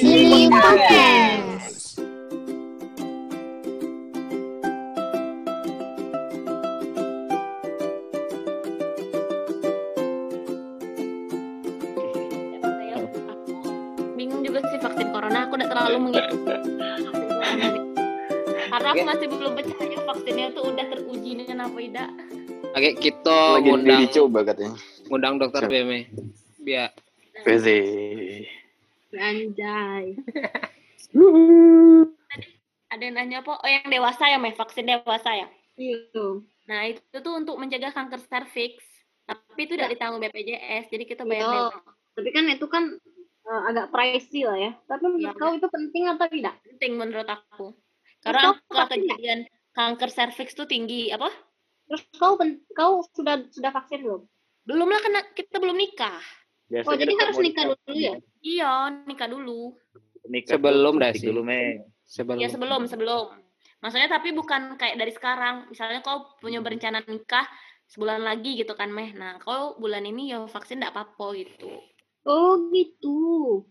sini podcast. bingung juga sih vaksin corona aku tidak terlalu mengikuti karena aku Oke. masih belum percaya vaksinnya tuh udah teruji dengan apa tidak Oke, kita Lagi ngundang, dicoba katanya. ngundang dokter. BM. Biar PZ. Anjay ada yang nanya apa oh yang dewasa ya meh vaksin dewasa ya Iya. nah itu tuh untuk mencegah kanker serviks tapi itu tidak ditanggung BPJS jadi kita bayar Iya. Tapi kan itu kan eh, agak pricey lah ya. Tapi menurut Iya. kau itu penting atau tidak? penting menurut aku karena angka kejadian kanker serviks tuh tinggi apa Terus kau kau sudah sudah vaksin belum? belum lah kena kita belum nikah Oh jadi harus nikah dulu ya? iya nikah dulu Nikah Sebelum dah sih. Dulu, Me. sebelum Ya sebelum sebelum. Maksudnya tapi bukan kayak dari sekarang. Misalnya kau punya berencana nikah sebulan lagi gitu kan meh. Nah kau bulan ini ya vaksin tidak apa-apa gitu. Oh gitu.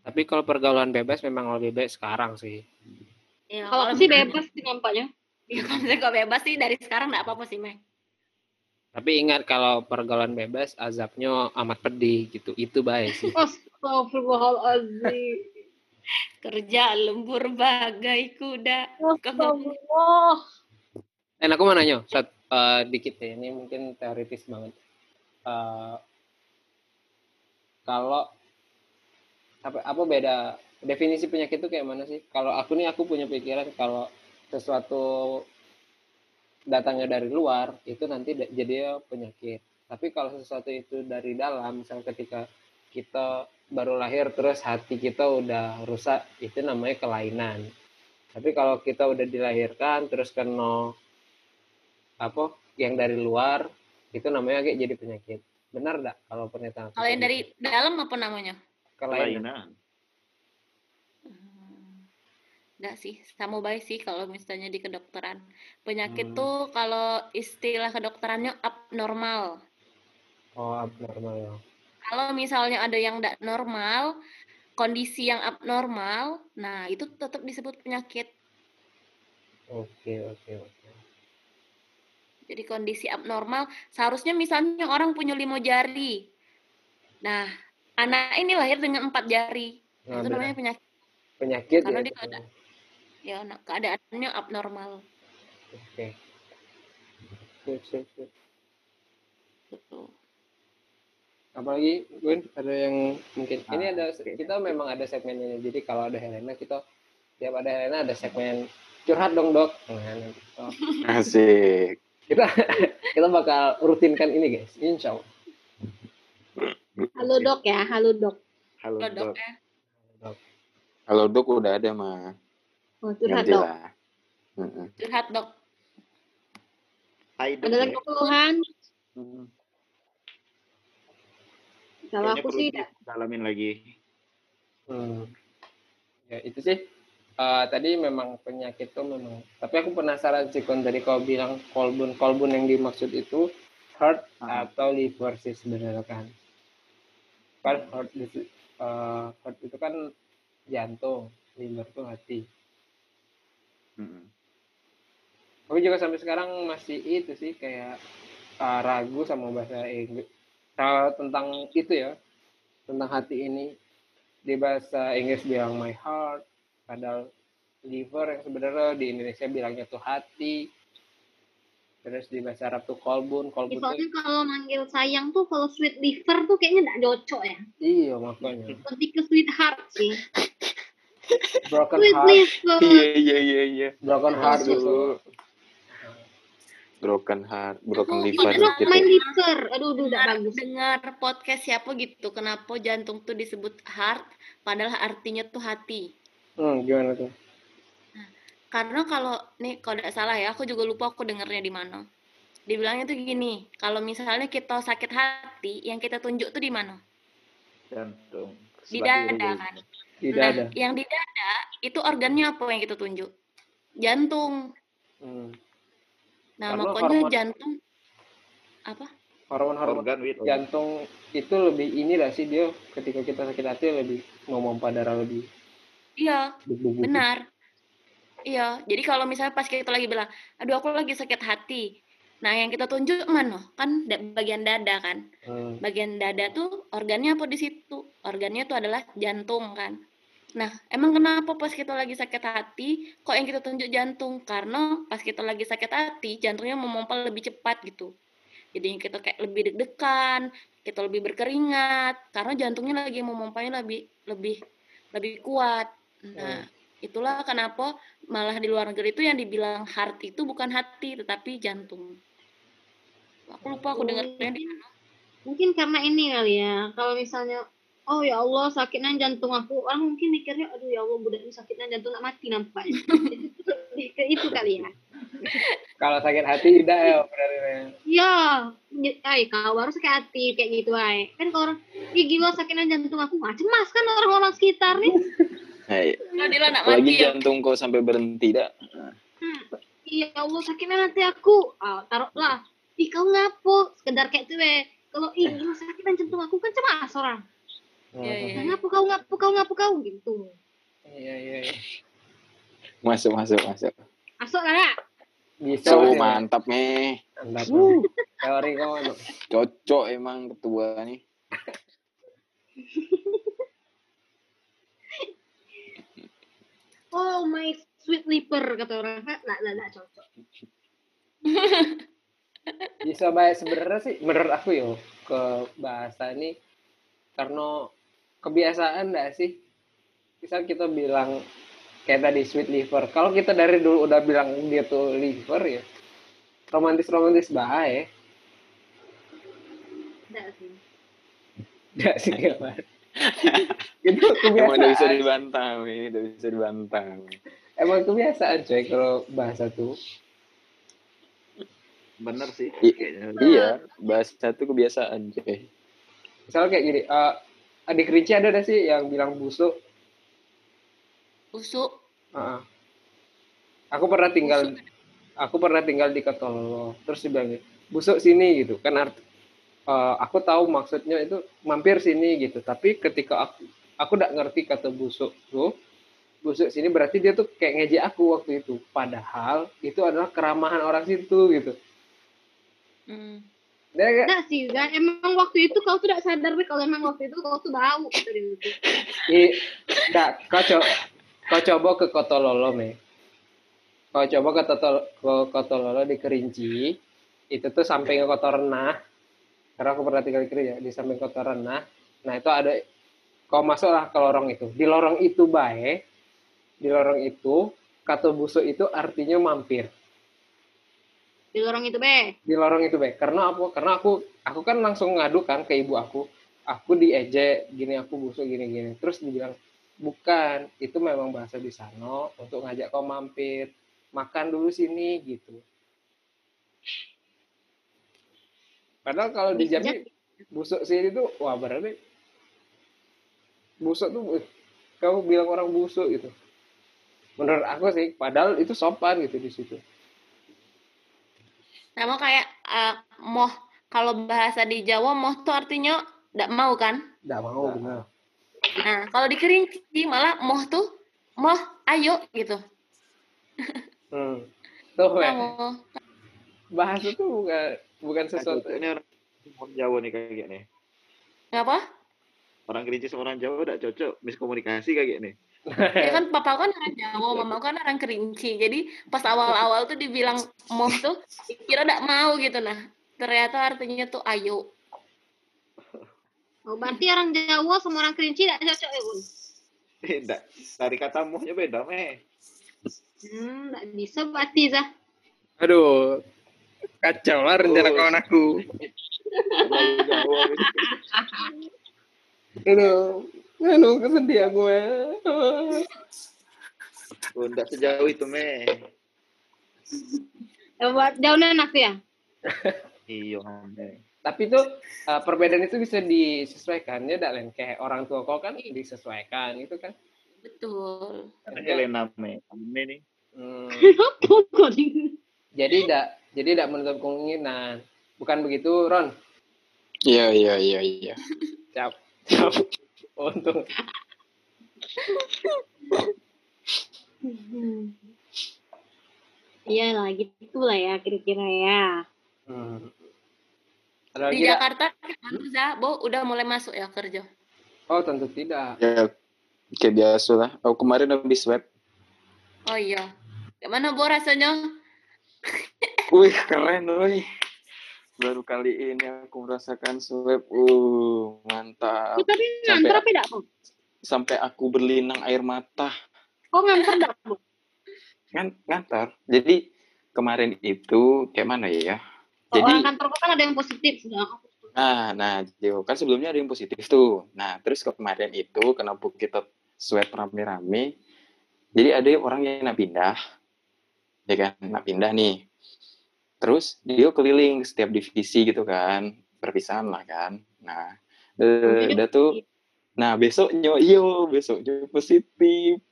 Tapi kalau pergaulan bebas memang lebih baik sekarang sih. Ya, Kalau aku sih bebas sih nampaknya. Ya kalau misalnya kau bebas sih dari sekarang tidak apa-apa sih meh. Tapi ingat kalau pergaulan bebas azabnya amat pedih gitu. Itu baik sih. Astagfirullahaladzim. Kerja lembur bagai kuda. Astagfirullah. Dan aku mau nanya, Sat, eh, dikit ya, ini mungkin teoritis banget. Eh, kalau apa apa beda definisi penyakit itu kayak mana sih? Kalau aku nih aku punya pikiran kalau sesuatu datangnya dari luar itu nanti jadi penyakit. Tapi kalau sesuatu itu dari dalam, misal ketika kita baru lahir terus hati kita udah rusak, itu namanya kelainan. Tapi kalau kita udah dilahirkan terus kena apa yang dari luar itu namanya kayak jadi penyakit. Benar enggak kalau pernyataan? Kalau yang dari dalam apa namanya? kelainan. Kelainan. Enggak sih, sama baik sih kalau misalnya di kedokteran. Penyakit Hmm. tuh kalau istilah kedokterannya abnormal. Oh, abnormal ya. Kalau misalnya ada yang tidak normal, kondisi yang abnormal, nah itu tetap disebut penyakit. Oke, oke, oke. Jadi kondisi abnormal, seharusnya misalnya orang punya lima jari. Nah, anak ini lahir dengan empat jari. Nah, itu benar. namanya penyakit. penyakit Karena ya. dia ada. Ya, nah, keadaannya abnormal. Oke. Sip, sip, sip. Gitu. Apalagi Gun, ada yang mungkin ini Ah, ada oke. kita memang ada segmennya. Jadi kalau ada Helena kita tiap ada Helena ada segmen curhat dong dok. Nah, kita- Asik. kita kita bakal rutinkan ini guys, insya Allah. Halo dok ya, halo dok. Halo, Kalau dok dok. ya. Kalau dok udah ada mah. Oh, curhat dok. Curhat dok. Ada lagi keluhan? Hmm, Kalau aku sih dalamin lagi. Hmm. Ya itu sih. Eh, tadi memang penyakit tuh memang. Tapi aku penasaran sih kon dari kau bilang kolbun kolbun yang dimaksud itu heart Ah. atau liver sih sebenarnya kan. Kan heart itu eh, heart itu kan jantung, liver tuh hati. Hmm. Aku juga sampai sekarang masih itu sih kayak eh, ragu sama bahasa Inggris Kalau tentang itu ya tentang hati ini di bahasa Inggris bilang my heart padahal liver yang sebenarnya di Indonesia bilangnya tuh hati terus di bahasa Arab tuh kolbun kolbun tuh Soalnya kalau manggil sayang tuh kalau sweet liver tuh kayaknya nggak cocok ya. iya makanya Lebih ke sweet heart sih. Broken heart liver. Iya iya iya iya. broken heart Aduh. itu Broken heart, broken Aku liver pernah gitu. Main liver. Aduh, aduh, udah bagus. dengar podcast siapa gitu kenapa jantung tuh disebut heart padahal artinya tuh hati hmm, gimana tuh karena kalau nih kalau tidak salah ya aku juga lupa aku dengarnya di mana dibilangnya tuh gini kalau misalnya kita sakit hati yang kita tunjuk tuh di mana Jantung. di dada kan tidak nah ada yang di dada itu organnya apa yang kita tunjuk? Jantung. Hmm. nah Karena makanya hormon- jantung apa? Hormon-hormon Organ with jantung itu lebih ini lah sih dia ketika kita sakit hati lebih memompa darah lebih iya benar. Iya jadi kalau misalnya pas kita lagi bilang aduh aku lagi sakit hati. Nah yang kita tunjuk mana? Kan bagian dada kan. Hmm. bagian dada tuh organnya apa di situ? Organnya tuh adalah jantung kan nah emang kenapa pas kita lagi sakit hati kok yang kita tunjuk jantung? Karena pas kita lagi sakit hati jantungnya memompa lebih cepat gitu. Jadinya kita kayak lebih deg-degan kita lebih berkeringat karena jantungnya lagi memompanya lebih lebih lebih kuat. Nah itulah kenapa malah di luar negeri itu yang dibilang heart itu bukan hati tetapi jantung. Aku lupa aku dengarnya di mana. Mungkin karena ini kali ya. Kalau misalnya Oh ya Allah sakitnya jantung aku. Orang mungkin mikirnya aduh ya Allah budak ini sakitnya jantung nak mati nampaknya. Ke itu kali ya. Kalau sakit hati tidak ya berarti. ya ay kau baru sakit hati kayak gitu ay kan kalau orang ih gila sakitnya jantung aku. Mah cemas kan orang-orang sekitar nih. Hai. Kalau nak mati ya. jantung kau sampai berhenti dah. Iya Allah sakitnya nanti aku. Ah, taruhlah. Ih kau ngapo sekedar kayak itu weh kalau ih gila sakitnya jantung aku. Kan cemas orang Iya, iya. ngapo kau ngapo kau ngapo kau gitu Iya iya. iya. Masuk masuk masuk. masuk lah ya Bisa. Ya. mantap nih. Mantap. Teori kau. Cocok emang ketua nih. oh my sweet liver kata orang lah lah lah cocok bisa baik sebenarnya sih menurut aku yo ke bahasa ini karena kebiasaan enggak sih misal kita bilang kayak tadi sweet liver kalau kita dari dulu udah bilang dia tuh liver ya romantis romantis baik Enggak sih enggak sih kawan itu Emang udah bisa kebiasaan dibantah, weh. udah bisa dibantah. emang kebiasaan coy kalau bahasa tuh Bener sih. I-. Iya, bahasa itu kebiasaan, coy. misalnya kayak gini eh, adik Rinci ada ada sih yang bilang busuk busuk Heeh. Aku pernah tinggal aku pernah tinggal di Ketolo. Terus dia bilang busuk sini gitu. Kan art, eh, aku tahu maksudnya itu mampir sini gitu. Tapi ketika aku aku tidak ngerti kata busuk tuh busuk sini berarti dia tuh kayak ngejek aku waktu itu. Padahal itu adalah keramahan orang situ gitu. Hmm. Kayak Enggak sih Zan. emang waktu itu kau tuh tidak sadar deh kalau emang waktu itu kau tuh bau dia gitu. Kau coba, kau coba ke Kotololo, me. Kau coba ke, Toto, ke Kotololo di Kerinci, itu tuh samping Kota Renah. Karena aku pernah tinggal di Kerinci, ya, di samping Kota Renah. Nah, itu ada, kau masuklah ke lorong itu. Di lorong itu baik, di lorong itu, kata busuk itu artinya mampir. Di lorong itu be Di lorong itu baik. Karena apa? Karena aku, aku kan langsung ngadu kan ke ibu aku. Aku diejek, gini aku busuk, gini-gini. Terus dibilang, bukan, itu memang bahasa di sana untuk ngajak kau mampir. Makan dulu sini, gitu. Padahal kalau di Jambi, busuk sini tuh, wah berarti busuk tuh, eh, kamu bilang orang busuk gitu. Menurut aku sih, padahal itu sopan gitu di situ. Sama kayak eh, moh kalau bahasa di Jawa moh tuh artinya tidak mau kan Nggak mau, benar. nah kalau di Kerinci malah moh tuh moh ayo gitu Hmm. Tuh, Nah, moh bahasa tuh bukan bukan Nah, sesuatu. Ini orang orang Jawa nih kayak nih. ngapa Orang Kerinci sama orang Jawa udah cocok miskomunikasi kayak nih. Ya kan papa kan orang Jawa mama kan orang Kerinci jadi pas awal-awal tuh dibilang moh tuh kira tidak mau gitu nah ternyata artinya tuh ayo oh, berarti orang Jawa sama orang Kerinci tidak cocok ya bun Enggak. Dari kata muhnya beda, meh. hmm tidak bisa berarti Zah Aduh, kacau lah rencana Oh. kawan aku. Aduh, aduh kesedih aku ya. Oh, sejauh itu, meh. Ya, buat jauhnya enak ya Iya. Tapi tuh eh, perbedaan itu bisa disesuaikan ya, dak lain kayak orang tua kau kan disesuaikan itu kan. betul Karena Helena, meh. Meh nih. Hmm, jadi tidak jadi tidak menutup kemungkinan. Bukan begitu, Ron? Iya, iya, iya, iya. Siap. Siap. Untung. Hmm. Iya lah, gitu lah ya kira-kira ya. Hmm. Ada Di? Jakarta gimana, Za? Bo, udah mulai masuk ya kerja? Oh tentu tidak. Ya, kayak biasa lah. Aku kemarin habis swab. Oh iya. Gimana Bo rasanya? Wih, keren, wih. Baru kali ini aku merasakan swab. Uh, mantap. Oh, tapi nganter apa tidak? Sampai aku berlinang air mata. Oh, nganter tidak, Bu? Ngan ngantar. Jadi kemarin itu kayak mana ya? Oh, Jadi orang kantor kan ada yang positif. Nah, nah, Jo, kan sebelumnya ada yang positif tuh. Nah, terus kemarin itu kenapa kita swab rame-rame? Jadi ada orang yang nak pindah, ya kan, nak pindah nih. Terus dia keliling setiap divisi gitu kan, perpisahan lah kan. Nah, eh, udah tuh. Nah, besoknya, iyo, besoknya positif.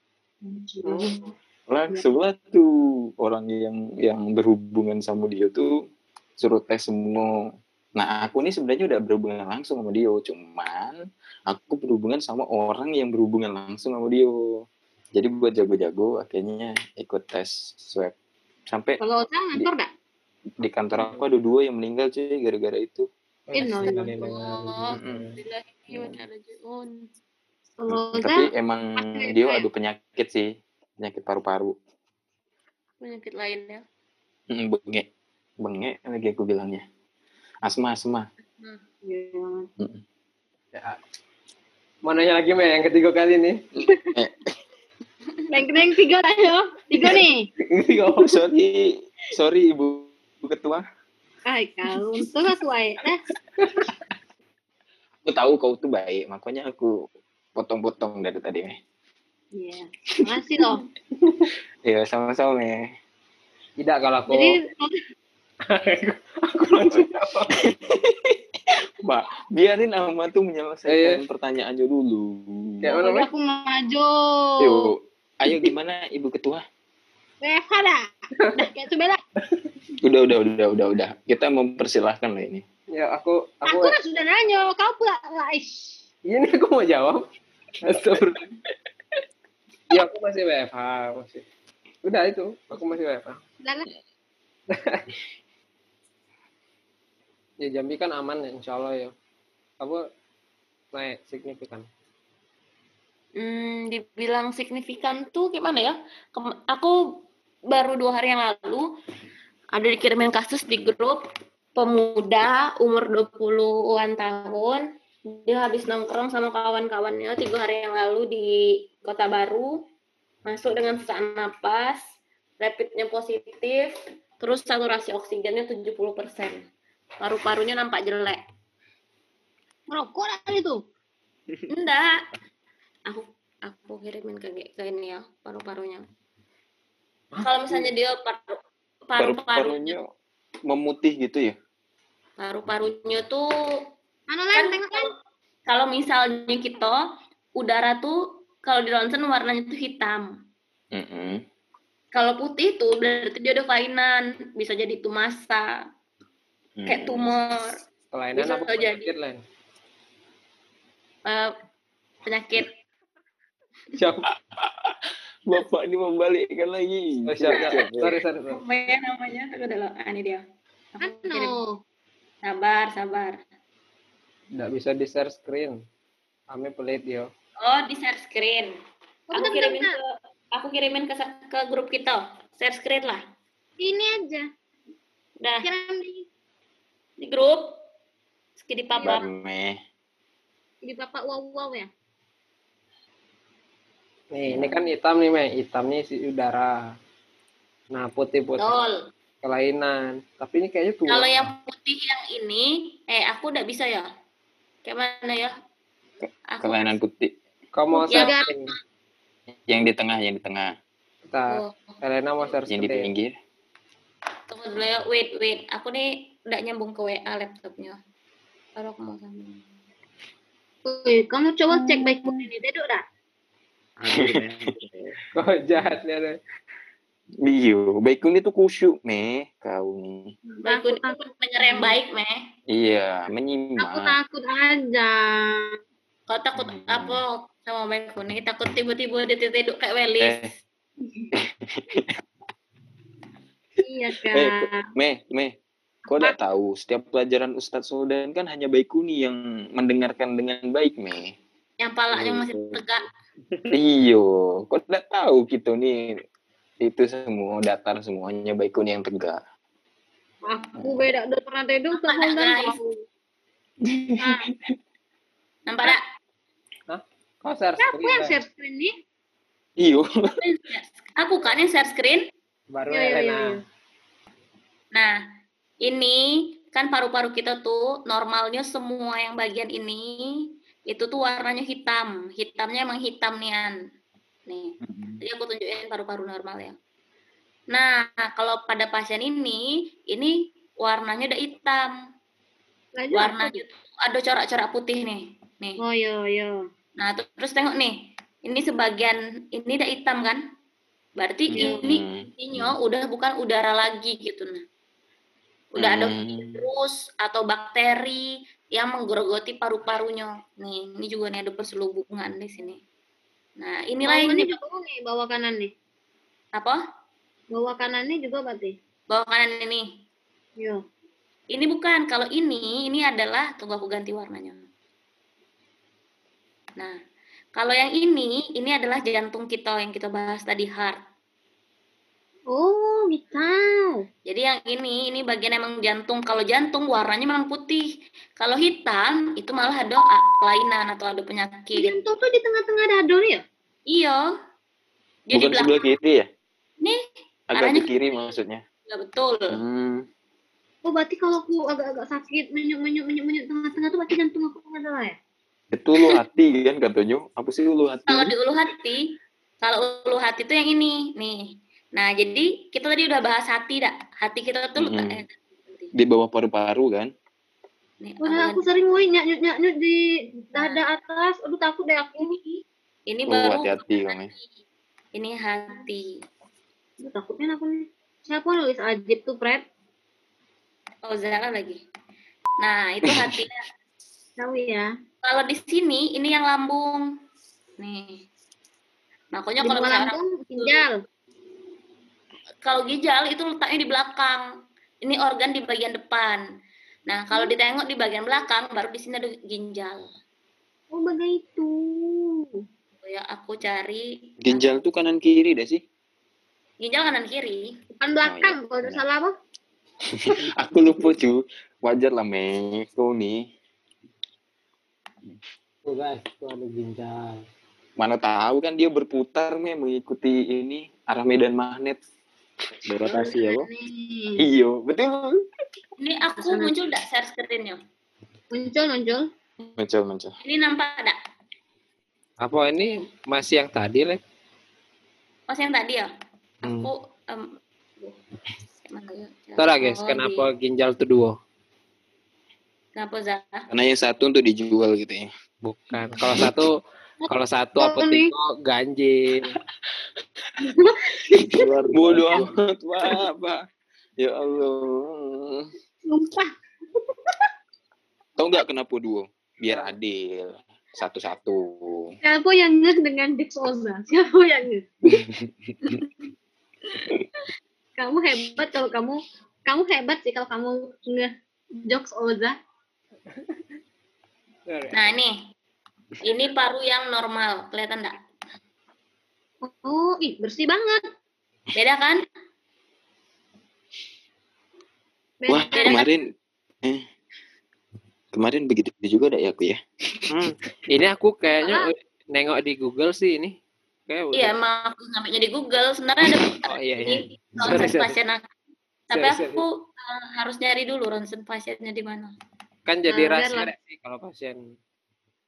Langsung lah tuh orang yang yang berhubungan sama dia tuh suruh tes semua. Nah, aku nih sebenarnya udah berhubungan langsung sama dia, cuman aku berhubungan sama orang yang berhubungan langsung sama dia. Jadi buat jago-jago akhirnya ikut tes swab. Sampai Kalau saya ngantor tidak? Di kantor aku ada dua yang meninggal cuy gara-gara itu. Tapi emang dia swab. adu penyakit sih, penyakit paru-paru. Penyakit lainnya. Mm, Bengek, bengek lagi aku bilangnya. Asma, asma. Ya. Ya. Mau nanya lagi Mei yang ketiga kali nih. Yang yang tiga dah ya. Tiga nih. Oh, sorry, sorry ibu, ibu ketua. Ay, kau aku ay. Eh, Aku tahu kau tuh baik, makanya aku potong-potong dari tadi. Meh. Iya. Makasih loh. Iya, sama-sama. Meh. Tidak kalau aku. Jadi aku langsung jawab. Mbak, biarin Ahmad tuh menyelesaikan Iya. pertanyaannya dulu. Kayak mana, aku maju. Yuk, ayo gimana ibu ketua? WFH dah. Dah kayak coba. Udah, udah, udah, udah, udah. Kita mempersilahkan lah ini. Ya aku aku Aku kan sudah nanya, kau pula lah. ish. ini aku mau jawab. Ya aku masih WFH masih. Udah itu, aku masih WFH. Ya Jambi kan aman ya, insya Allah ya. Apa naik signifikan? Hmm, dibilang signifikan tuh gimana ya? Kem- aku baru dua hari yang lalu ada dikirimin kasus di grup pemuda umur 20-an tahun. Dia habis nongkrong sama kawan-kawannya tiga hari yang lalu di Kota Baru. Masuk dengan sesak napas, rapidnya positif, terus saturasi oksigennya 70%. Paru-parunya nampak jelek. Merokok dah itu. Enggak. Aku aku kirimin ke ke ini ya paru-parunya. Kalau misalnya dia paru paru-parunya Paru-parunya memutih gitu ya? paru-parunya tuh Mana kan lain tengok kan? kalau misalnya kita udara tuh kalau di ronsen warnanya tuh hitam. Mm-mm. Kalau putih itu berarti dia ada kelainan, bisa jadi itu masa, kayak Mm. tumor, Kelainan Bisa apa jadi. penyakit lain? eh, penyakit. Siapa? Bapak ini membalikkan lagi. Oh, siap, siap. Sorry, sorry, sorry. Apa ya namanya? Aku udah lo- ah, ini dia. Anu. Sabar, sabar. Nggak bisa di share screen. Kami pelit yo. Oh, di share screen. Oh, Aku kirimin ke aku kirimin ke ke grup kita. Share screen lah. Ini aja. Udah Kirim di, di grup. Di papa. Di bapak wow wow ya. Nih, ini kan hitam nih, Mei. Hitam nih si udara. Nah, putih-putih Betul. kelainan. Tapi ini kayaknya tua. Kalau yang putih yang ini, eh aku udah bisa ya. Kayak mana ya? Aku Kelainan putih. Kau mau Ya? Yang di tengah, yang di tengah. Kita, Oh, Elena mau share Yang di pinggir. tunggu dulu ya. Wait, wait. Aku nih udah nyambung ke WA laptopnya. Baru aku mau sambung. Kamu coba cek baik ini dedok dah. Kau jahat nih. ada. Iyo, baikun itu kusyuk, Meh. Kau nih. Baikun Takut, yang baik, Meh. Iya, Aku menyimak. takut aja. Kau takut Hmm. apa sama baikku nih? Takut tiba-tiba dia tidur kayak Welis. Eh, Iya kak. Meh, Meh, kau udah tahu setiap pelajaran Ustadz Sodan kan hanya Baikuni yang mendengarkan dengan baik, Meh. Yang palanya masih Hmm. tegak. Iyo, kau udah tahu gitu nih. Itu semua datar semuanya Baikuni yang tegak. Aku beda udah pernah tidur tuh Nampak tak, dan guys? tahu. Nah. Nampak tak? Kau share Siapa screen yang Ray? share screen nih? Iyo. Aku kan yang share screen. baru iya, Elena. iya, iya. Nah, ini kan paru-paru kita tuh normalnya semua yang bagian ini itu tuh warnanya hitam. Hitamnya emang hitam nian. Nih, jadi aku tunjukin paru-paru normal ya. Nah, kalau pada pasien ini, ini warnanya udah hitam. Lanjut. Warnanya tuh ada corak-corak putih nih. Nih. Oh iya iya. Nah, ter- terus tengok nih. Ini sebagian ini udah hitam kan? Berarti Iya. ini isinya udah bukan udara lagi gitu nah. Udah ada Hmm. virus atau bakteri yang menggerogoti paru-parunya. Nih, ini juga nih ada perselubungan di sini. Nah, inilah yang ini juga nih, bawah kanan nih. apa? Bawah kanan nih juga berarti. Bawah kanan ini. Iya. Ini bukan, kalau ini ini adalah tunggu aku ganti warnanya. Nah, kalau yang ini ini adalah jantung kita yang kita bahas tadi heart. Oh, gitu. Jadi yang ini, ini bagian emang jantung. Kalau jantung warnanya memang putih. Kalau hitam itu malah ada kelainan atau ada penyakit. Jantung tuh di tengah-tengah dada ya? Iya. Jadi Bukan sebelah kiri ya? Nih, Agak arahnya ke kiri maksudnya. ya betul. Hmm. Oh, berarti kalau aku agak-agak sakit, menyuk-menyuk, menyuk-menyuk tengah-tengah tuh berarti jantung aku nggak salah ya? Itu ulu hati kan katanya. Apa sih ulu hati? Kalau di ulu hati, kalau ulu hati itu yang ini, nih. Nah, jadi kita tadi udah bahas hati, dak. Hati kita tuh letak- eh, Di bawah paru-paru kan? nih, Wah, aku sering woi nyanyut nyanyut di dada atas. Aduh takut deh aku. ini Oh, baru hati-hati ini hati. Aduh, takutnya aku nih. Siapa nulis ajib tuh, Pret? Oh, Zara lagi. Nah, itu hatinya. Tahu ya. Kalau di sini ini yang lambung. Nih. Makanya Di kalau misalnya lambung, ginjal. Kalau ginjal itu letaknya di belakang. Ini organ di bagian depan. Nah, kalau ditengok di bagian belakang baru di sini ada ginjal. Oh, begitu. Ya, aku cari Ginjal tuh kanan kiri deh sih. ginjal kanan kiri. Bukan belakang, Oh, iya. kalau salah apa? Aku lupa cu. Wajar lah me. Kau nih. Tuh guys, tuh ada ginjal. Mana tahu kan dia berputar me mengikuti ini arah medan magnet. Berotasi ya, Bang? Iyo, betul. Ini aku muncul enggak share screen-nya? Muncul, muncul. Muncul, muncul. Ini nampak enggak? Apa ini masih yang tadi, Le? Mas yang tadi ya? Hmm. Aku em, mana ya? Tahu lah guys, kenapa di- ginjal tuh dua? Kenapa Zara? Karena yang satu untuk dijual gitu ya. Bukan. Kalau satu kalau satu Oh, apotek ganjil. Bodoh biasa. amat. Pak. Ya Allah. Sumpah. Tahu nggak kenapa dua? Biar adil. Satu-satu. Siapa yang ngeh dengan Dix Oza? Siapa yang ngeh? kamu hebat kalau kamu kamu hebat sih kalau kamu ngeh jokes Oza. Nah, ini. Ini paru yang normal, kelihatan enggak? Oh, ih bersih banget. Beda kan? Beda. Wah, kemarin eh kemarin begitu juga dah ya aku ya. Hmm. Ini aku kayaknya nengok di Google sih ini. Kayak. Iya, emang aku ngambilnya di Google. Sebenarnya ada Oh iya iya. ini ronsen Sorry, sorry. pasien aku. Tapi Sorry, sorry. aku eh, harus nyari dulu ronsen pasiennya di mana. Kan jadi Nah, rahasia sih kalau pasien.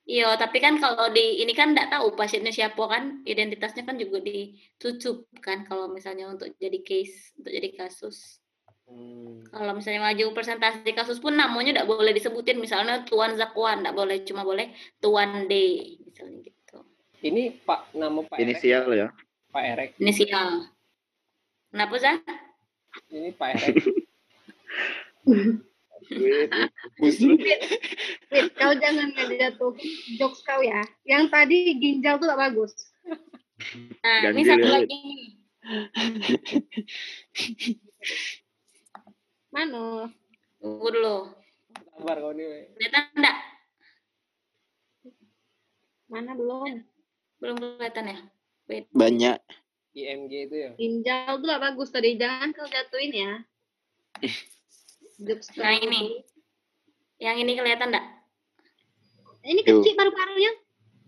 Iya, tapi kan kalau di ini kan enggak tahu pasiennya siapa kan, identitasnya kan juga ditutup kan kalau misalnya untuk jadi case, untuk jadi kasus. Hmm. Kalau misalnya maju presentasi kasus pun namanya enggak boleh disebutin misalnya Tuan Zakwan, enggak boleh cuma boleh Tuan D misalnya gitu. Ini Pak nama Pak Erek. Inisial ya. Pak Erek. Wait, wait. Muslim. Wait, kau jangan ngejatuh jokes kau ya. Yang tadi ginjal tuh gak bagus. Nah, ini satu ya, lagi nih. Mana? Tunggu dulu. Sabar kau nih. Kelihatan enggak? Mana belum? Belum kelihatan ya? Wait. Banyak. IMG itu ya. Ginjal tuh gak bagus tadi. Jangan kau jatuhin ya. Jokes kau Nah, ini. Yang ini kelihatan enggak? Ini kecil paru-parunya.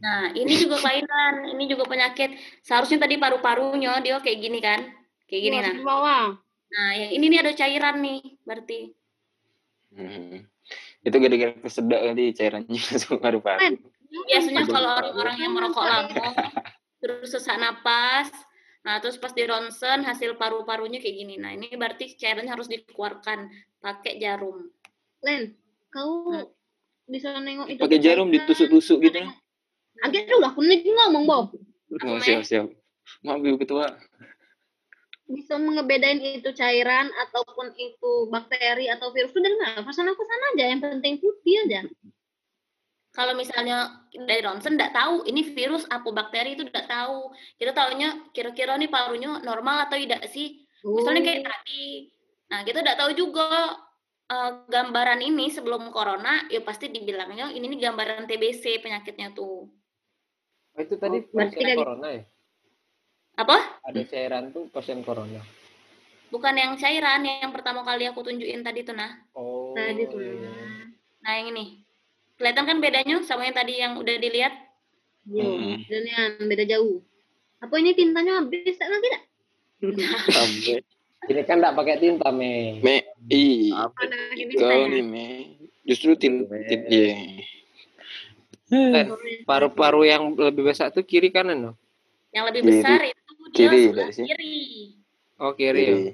Nah, ini juga kelainan, ini juga penyakit. Seharusnya tadi paru-parunya dia kayak gini kan? Kayak gini Masih nah. di bawah. Nah, yang ini nih ada cairan nih, berarti. Hmm. Itu gara-gara kesedak kali cairannya masuk paru-paru. Biasanya kalau orang-orang yang merokok lama terus sesak napas, nah terus pas di ronsen hasil paru-parunya kayak gini. Nah, ini berarti cairannya harus dikeluarkan pakai jarum. Len, kau Hmm. Bisa nengok itu. Pakai jarum ditusuk-tusuk gitu. Agak dulu aku nih ngomong, Bob. Oh, siap, siap. Maaf, Ibu Ketua. Bisa ngebedain itu cairan ataupun itu bakteri atau virus udah nggak? Pesan aku sana aja, yang penting putih aja. Kalau misalnya dari ronsen nggak tahu ini virus apa bakteri itu nggak tahu. Kita taunya kira-kira nih parunya normal atau tidak sih? Misalnya kayak tadi. Nah, kita nggak tahu juga eh, gambaran ini sebelum corona, ya pasti dibilangnya ini nih gambaran TBC penyakitnya tuh. Oh, itu tadi Oh, pasien dari- corona ya? Apa? Ada cairan tuh pasien corona. Bukan yang cairan, yang pertama kali aku tunjukin tadi tuh nah. Oh. Tadi tuh. iya. Nah, yang ini. Kelihatan kan bedanya sama yang tadi yang udah dilihat? Yo, Hmm. beda jauh. Apa ini tintanya habis tak lagi tak? Sampai. Ini kan enggak pakai tinta, Me. Me, ini kau nih, Me. Justru tin, tin, iya. Eh, paru-paru yang lebih besar tuh kiri kanan loh. Yang lebih Kiri. besar itu dia Kiri, sebelah dari sini. kiri. Oh, kiri ya. Kiri.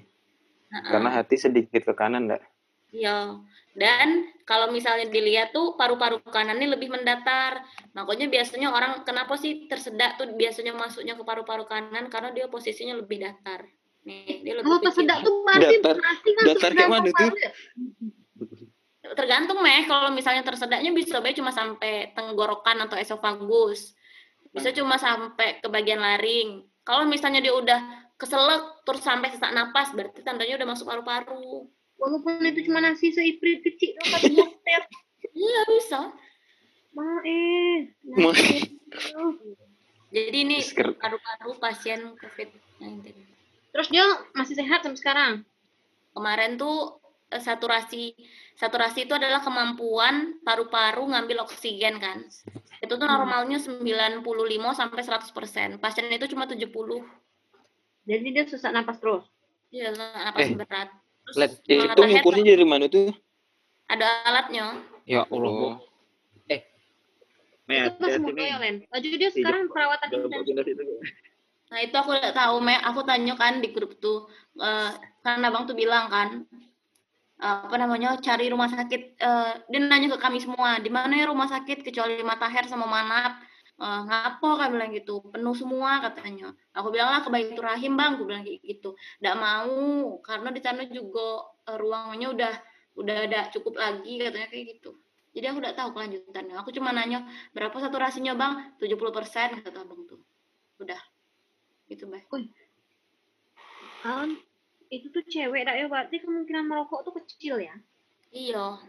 Nah, Karena hati sedikit ke kanan, enggak? Iya. Dan kalau misalnya dilihat tuh paru-paru kanannya lebih mendatar. Makanya biasanya orang kenapa sih tersedak tuh biasanya masuknya ke paru-paru kanan karena dia posisinya lebih datar. Nih, dia lebih Kalau kecil. kesedak tuh berarti Datar- berarti masuk datar ke kayak mana tuh? Tergantung meh kalau misalnya tersedaknya bisa baik cuma sampai tenggorokan atau esofagus. Bisa cuma sampai ke bagian laring. Kalau misalnya dia udah keselak terus sampai sesak napas berarti tandanya udah masuk paru-paru. Walaupun itu cuma nasi seiprit kecil. Iya bisa. Ma. Ma- nasi. Jadi ini paru-paru pasien COVID-19. Terus dia masih sehat sampai sekarang. kemarin tuh eh, saturasi saturasi itu adalah kemampuan paru-paru ngambil oksigen kan. Itu tuh normalnya 95 sampai 100 pasien itu cuma 70 Jadi dia sesak napas terus. ya napas Eh, berat. Terus Let, Eh, itu ngukurnya dari mana tuh? ada alatnya. Ya Allah. Me, itu pas muka ya, Len. Baju dia sekarang perawatan Nah itu aku udah tahu me aku tanya kan di grup tuh eh, kan abang tuh bilang kan eh, apa namanya cari rumah sakit eh, dia nanya ke kami semua di mana ya rumah sakit? Kecuali Mataher sama Manap. Eh, ngapo? Kan bilang gitu. Penuh semua katanya. Aku bilang lah ke Baitur Rahim bang aku bilang gitu. Nggak mau karena di sana juga eh, ruangannya udah udah ada cukup lagi katanya kayak gitu. Jadi aku udah tahu kelanjutannya. Aku cuma nanya berapa saturasinya bang? 70% kata abang tuh. Udah gitu bang Kan itu tuh cewek dak ya berarti kemungkinan merokok tuh kecil ya. iya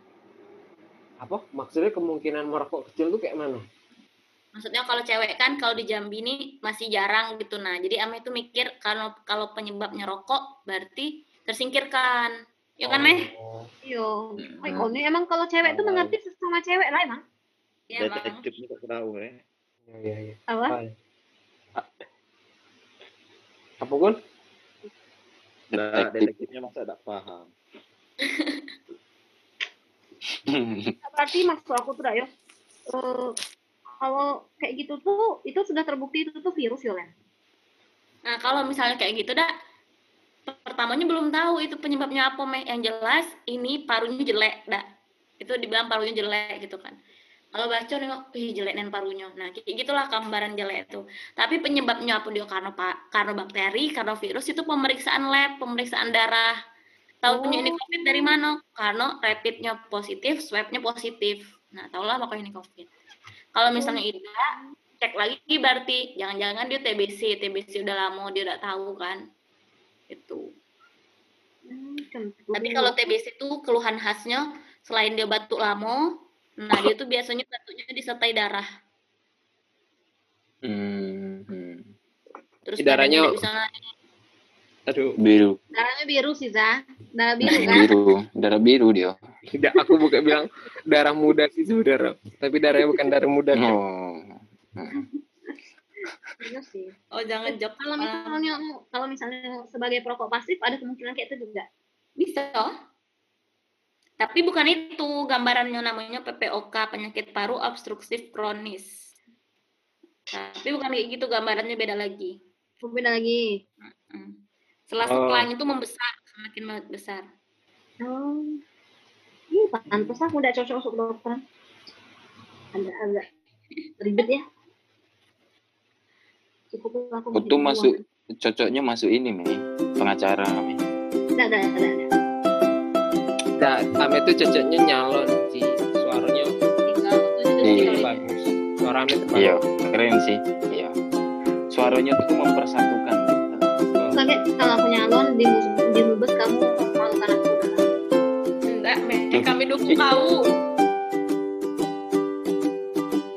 Apa? Maksudnya kemungkinan merokok kecil tuh kayak mana? maksudnya kalau cewek kan kalau di Jambi ini masih jarang gitu nah jadi Ame itu mikir kalau kalau penyebabnya rokok berarti tersingkirkan ya kan meh Oh. Iya. Oh, ini emang kalau cewek tuh mengerti sesama cewek lah emang. ya bang Detektif nih kok tahu ya. Iya, iya, iya. Apa? Apa Gun? Nah, Detektif. detektifnya masa tidak paham. Berarti maksud aku tuh dak ya. eh, kalau kayak gitu tuh itu sudah terbukti itu tuh virus ya Len. nah kalau misalnya kayak gitu dah pertamanya belum tahu itu penyebabnya apa meh yang jelas ini parunya jelek dah itu dibilang parunya jelek gitu kan kalau baca nengok ih jelek nen parunya nah kayak gitulah gambaran jelek itu tapi penyebabnya apa dia karena pak karena bakteri karena virus itu pemeriksaan lab pemeriksaan darah Tahunya ini Oh. COVID dari mana? Karena rapidnya positif, swabnya positif. Nah, tahulah makanya ini COVID. Kalau misalnya Oh. tidak, cek lagi berarti jangan-jangan dia TBC, TBC udah lama dia udah tahu kan. Itu. Hmm. Tapi kalau TBC itu keluhan khasnya selain dia batuk lama, nah dia tuh biasanya batuknya disertai darah. Hmm, hmm. Terus Darahnya- bisa Aduh, Biru, darahnya biru sih Za darah biru darah kan biru, darah biru dia. tidak aku bukan bilang darah muda sih saudara. Tapi darahnya bukan darah muda. kan? Oh. Sih Oh, jangan jok. kalau misalnya kalau misalnya sebagai perokok pasif ada kemungkinan kayak itu juga Bisa. Tapi bukan itu gambarannya namanya PPOK, penyakit paru obstruktif kronis. Tapi bukan kayak gitu gambarannya beda lagi. Oh, beda lagi. Setelah Oh. itu membesar, semakin besar. oh Ih, pantas aku udah cocok untuk dokter agak agak ribet ya cukup aku Aku tuh masuk cocoknya masuk ini Mi, pengacara Mi. enggak enggak enggak enggak. Nah, Ame tuh cocoknya nyalon sih. Suaranya itu Iya. tinggal bagus. Suara bagus. Iya, keren sih. Iya. Suaranya tuh mempersatukan. Soalnya kalau aku nyalon di di Mubes kamu malu kan aku Enggak, men. kami dukung kau.